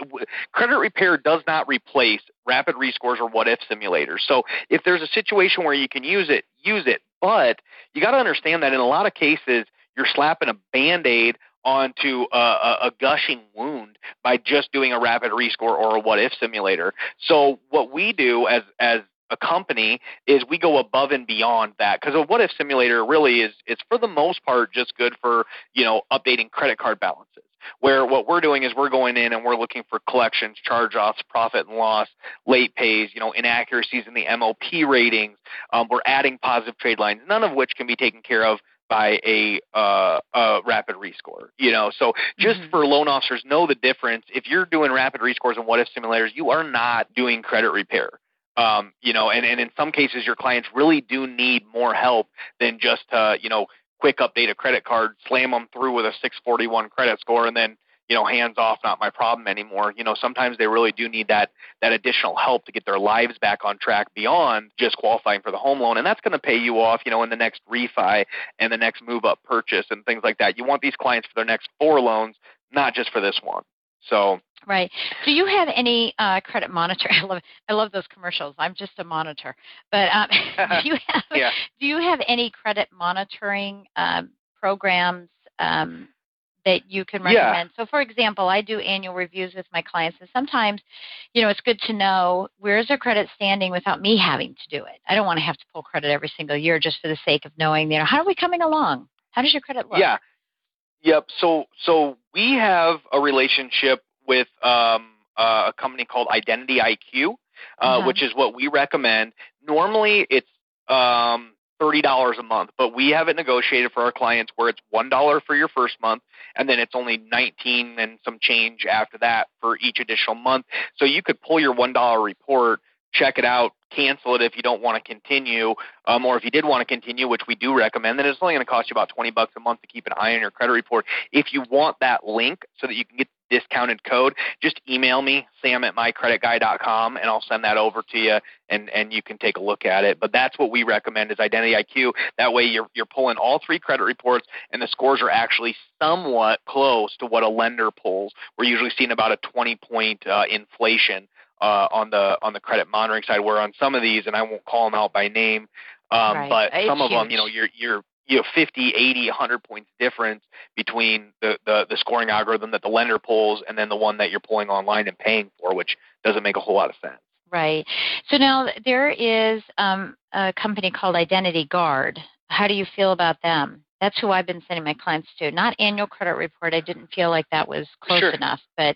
credit repair does not replace rapid rescores or what if simulators. So if there's a situation where you can use it, use it. But you got to understand that in a lot of cases, you're slapping a band aid onto a, a, a, gushing wound by just doing a rapid rescore or a what if simulator. So what we do as as a company is we go above and beyond that because a what if simulator really is it's for the most part just good for you know updating credit card balances where what we're doing is we're going in and we're looking for collections, charge-offs, profit and loss, late pays, you know, inaccuracies in the MOP ratings. Um, we're adding positive trade lines, none of which can be taken care of by a, uh, a rapid rescore. You know, so just mm-hmm. for loan officers, know the difference. If you're doing rapid rescores and what if simulators, you are not doing credit repair. Um, you know, and, and in some cases, your clients really do need more help than just uh, you know quick update a credit card, slam them through with a 641 credit score, and then you know, hands off, not my problem anymore. You know, sometimes they really do need that that additional help to get their lives back on track beyond just qualifying for the home loan, and that's going to pay you off, you know, in the next refi and the next move up purchase and things like that. You want these clients for their next four loans, not just for this one. So Right. Do you have any uh, credit monitor? I love I love those commercials. I'm just a monitor. But um, do you have yeah. do you have any credit monitoring um, programs um, that you can recommend. Yeah. So, for example, I do annual reviews with my clients, and sometimes, you know, it's good to know where's their credit standing without me having to do it. I don't want to have to pull credit every single year just for the sake of knowing, you know, how are we coming along? How does your credit look? Yeah. Yep. So so we have a relationship with um, uh, a company called Identity IQ, uh, uh-huh. which is what we recommend. Normally, it's um, thirty dollars a month, but we have it negotiated for our clients where it's one dollar for your first month, and then it's only nineteen and some change after that for each additional month. So you could pull your one dollar report check it out, cancel it if you don't want to continue, um, or if you did want to continue, which we do recommend, then it's only going to cost you about 20 bucks a month to keep an eye on your credit report. If you want that link so that you can get the discounted code, just email me, sam at mycreditguy.com, and I'll send that over to you, and, and you can take a look at it. But that's what we recommend is Identity IQ. That way you're, you're pulling all three credit reports, and the scores are actually somewhat close to what a lender pulls. We're usually seeing about a 20 point uh, inflation uh, on the on the credit monitoring side. Where on some of these, and I won't call them out by name, um, right. but it's some of them, you know, you're you're you know 50 80 100 points difference between the, the the scoring algorithm that the lender pulls and then the one that you're pulling online and paying for which doesn't make a whole lot of sense right so now there is um, a company called identity guard how do you feel about them that's who i've been sending my clients to not annual credit report i didn't feel like that was close sure. enough but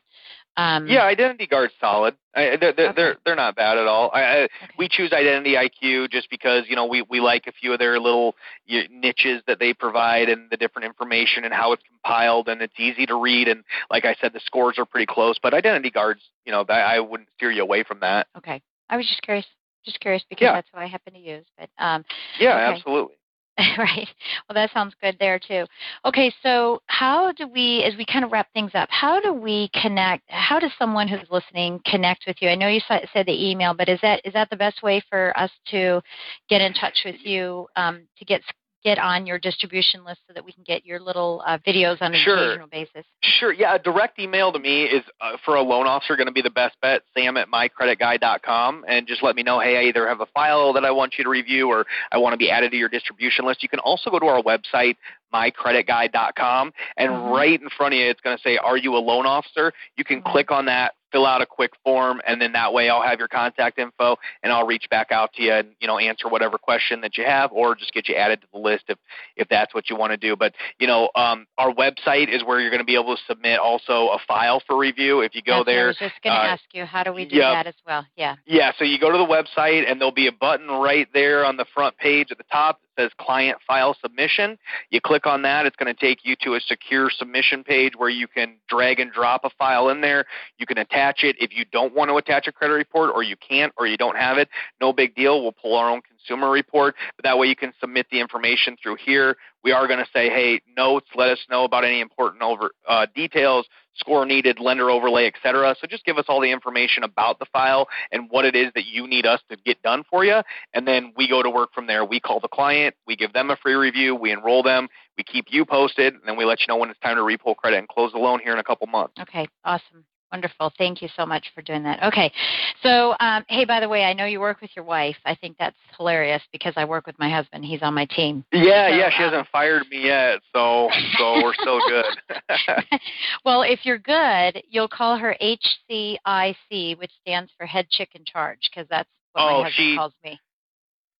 um, yeah, Identity Guard's solid. I, they're, they're, okay. they're they're not bad at all. I, I, okay. We choose Identity IQ just because you know we, we like a few of their little niches that they provide and the different information and how it's compiled and it's easy to read and like I said the scores are pretty close. But Identity Guards, you know, I wouldn't steer you away from that. Okay, I was just curious, just curious because yeah. that's what I happen to use. But um, yeah, okay. absolutely. right. Well, that sounds good there too. Okay, so how do we, as we kind of wrap things up, how do we connect? How does someone who's listening connect with you? I know you said the email, but is that is that the best way for us to get in touch with you um, to get get on your distribution list so that we can get your little uh, videos on an sure. occasional basis? Sure. Yeah, a direct email to me is uh, for a loan officer going to be the best bet. Sam at mycreditguy.com, and just let me know. Hey, I either have a file that I want you to review, or I want to be added to your distribution list. You can also go to our website mycreditguy.com and mm-hmm. right in front of you it's going to say are you a loan officer you can mm-hmm. click on that fill out a quick form and then that way I'll have your contact info and I'll reach back out to you and you know answer whatever question that you have or just get you added to the list if if that's what you want to do. But you know um, our website is where you're going to be able to submit also a file for review. If you go that's there I was just going to uh, ask you how do we do yep. that as well? Yeah. Yeah so you go to the website and there'll be a button right there on the front page at the top says client file submission. You click on that, it's going to take you to a secure submission page where you can drag and drop a file in there. You can attach it. If you don't want to attach a credit report or you can't or you don't have it, no big deal. We'll pull our own consumer report. But that way you can submit the information through here. We are going to say, hey, notes, let us know about any important over uh, details score needed, lender overlay, etc. So just give us all the information about the file and what it is that you need us to get done for you, and then we go to work from there. We call the client, we give them a free review, we enroll them, we keep you posted, and then we let you know when it's time to repull credit and close the loan here in a couple months. Okay, awesome. Wonderful. Thank you so much for doing that. Okay. So, um, hey, by the way, I know you work with your wife. I think that's hilarious because I work with my husband. He's on my team. Yeah, so, yeah. She um, hasn't fired me yet, so so we're still good. well, if you're good, you'll call her HCIC, which stands for Head Chick in Charge, because that's what oh, my husband she, calls me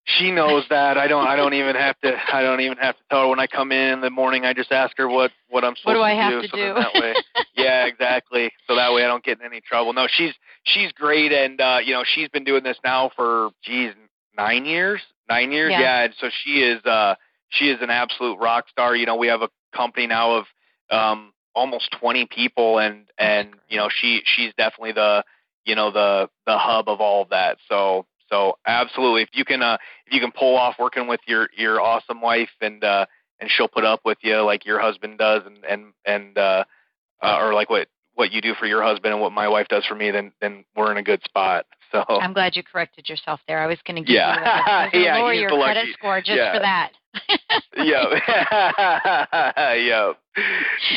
she knows that. I don't. I don't even have to. I don't even have to tell her when I come in in the morning. I just ask her what what I'm supposed what do I to have do. To so do? that way, yeah, exactly. So that way I don't get in any trouble. No, she's she's great, and uh, you know she's been doing this now for geez nine years. Nine years, yeah. yeah. And so she is uh she is an absolute rock star. You know, we have a company now of um almost 20 people, and and you know she she's definitely the you know the the hub of all of that. So so absolutely, if you can uh, if you can pull off working with your your awesome wife and uh, and she'll put up with you like your husband does and and and uh, uh, or like what what you do for your husband and what my wife does for me, then then we're in a good spot. So I'm glad you corrected yourself there. I was going to give yeah. you a, yeah, lower your credit score just yeah. for that. yeah. yep.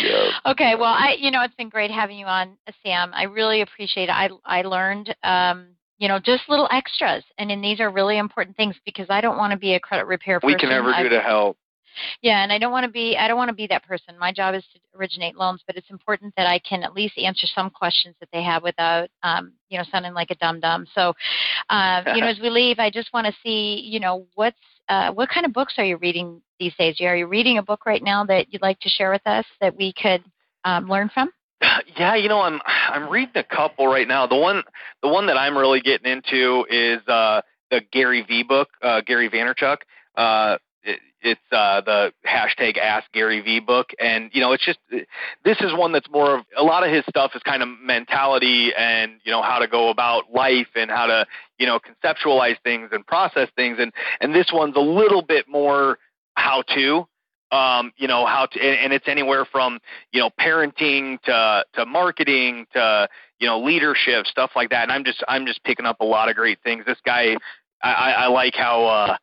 Yep. Okay. Well, I you know it's been great having you on, Sam. I really appreciate it. I I learned um, you know, just little extras. And then these are really important things because I don't want to be a credit repair person. We can never do to help. Yeah, and I don't want to be I don't want to be that person. My job is to originate loans, but it's important that I can at least answer some questions that they have without um, you know sounding like a dum dum. So, uh, you know, as we leave, I just want to see you know what's uh, what kind of books are you reading these days? Are you reading a book right now that you'd like to share with us that we could um, learn from? Yeah, you know, I'm I'm reading a couple right now. The one the one that I'm really getting into is uh, the Gary V book, uh, Gary Vaynerchuk. Uh, it's uh, the hashtag Ask Gary V book, and you know, it's just this is one that's more of a lot of his stuff is kind of mentality and you know how to go about life and how to you know conceptualize things and process things, and and this one's a little bit more how to um, you know how to and, it's anywhere from you know parenting to to marketing to you know leadership stuff like that. And i'm just i'm just picking up a lot of great things. This guy i i like how uh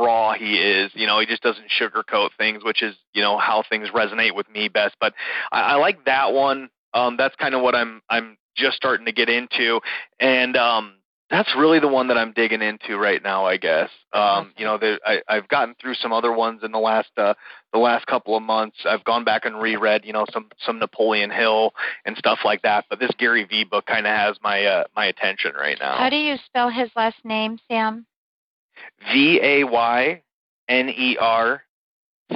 raw he is you know he just doesn't sugarcoat things which is you know how things resonate with me best but i, I like that one um that's kind of what i'm i'm just starting to get into and um that's really the one that I'm digging into right now, I guess. Um, you know, there, I, I've gotten through some other ones in the last uh, the last couple of months. I've gone back and reread, you know, some some Napoleon Hill and stuff like that. But this Gary V book kind of has my uh, my attention right now. How do you spell his last name, Sam? V A Y N E R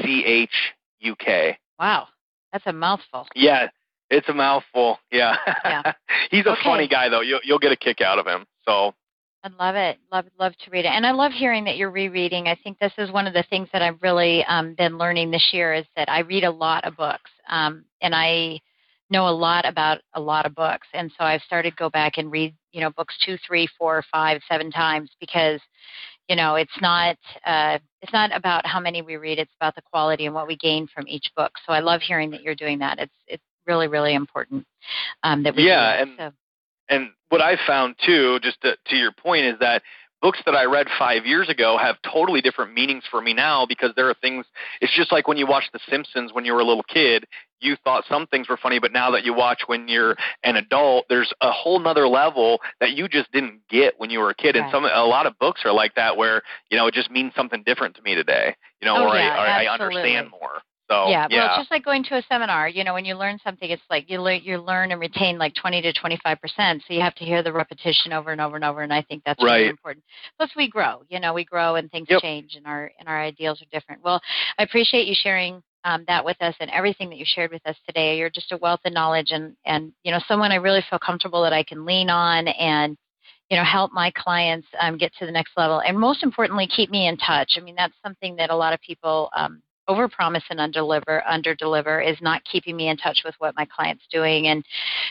C H U K. Wow, that's a mouthful. Yeah, it's a mouthful. Yeah. yeah. He's a okay. funny guy though. You'll you'll get a kick out of him. So I love it. Love love to read it, and I love hearing that you're rereading. I think this is one of the things that I've really um, been learning this year is that I read a lot of books, um, and I know a lot about a lot of books, and so I've started go back and read, you know, books two, three, four, five, seven times because, you know, it's not uh, it's not about how many we read; it's about the quality and what we gain from each book. So I love hearing that you're doing that. It's it's really really important um, that we yeah, do and so and what I found too, just to, to your point, is that books that I read five years ago have totally different meanings for me now because there are things. It's just like when you watch The Simpsons when you were a little kid, you thought some things were funny, but now that you watch when you're an adult, there's a whole nother level that you just didn't get when you were a kid. And some a lot of books are like that, where you know it just means something different to me today. You know, oh, or, yeah, I, or I understand more. So yeah, yeah, well, it's just like going to a seminar. You know, when you learn something, it's like you learn you learn and retain like 20 to 25 percent. So you have to hear the repetition over and over and over. And I think that's right. really important. Plus, we grow. You know, we grow and things yep. change, and our and our ideals are different. Well, I appreciate you sharing um, that with us and everything that you shared with us today. You're just a wealth of knowledge, and and you know, someone I really feel comfortable that I can lean on and you know help my clients um, get to the next level and most importantly keep me in touch i mean that's something that a lot of people um, overpromise and underdeliver underdeliver is not keeping me in touch with what my client's doing. And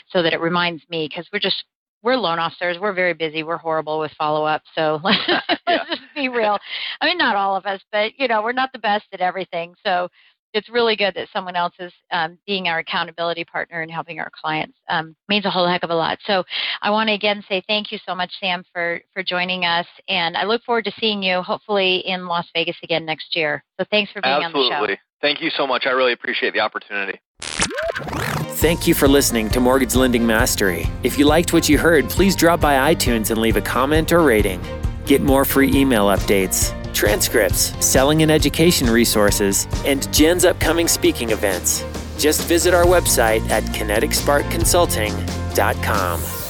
so that it reminds me because we're just we're loan officers we're very busy we're horrible with follow-up. So let's, yeah. just be real. I mean not all of us but you know we're not the best at everything. So it's really good that someone else is um, being our accountability partner and helping our clients um, means a whole heck of a lot. So I want to again say thank you so much, Sam, for for joining us, and I look forward to seeing you hopefully in Las Vegas again next year. So thanks for being Absolutely. on the show. Absolutely. Thank you so much. I really appreciate the opportunity. Thank you for listening to Mortgage Lending Mastery. If you liked what you heard, please drop by iTunes and leave a comment or rating. Get more free email updates transcripts, selling and education resources, and Jen's upcoming speaking events. Just visit our website at kineticsparkconsulting.com.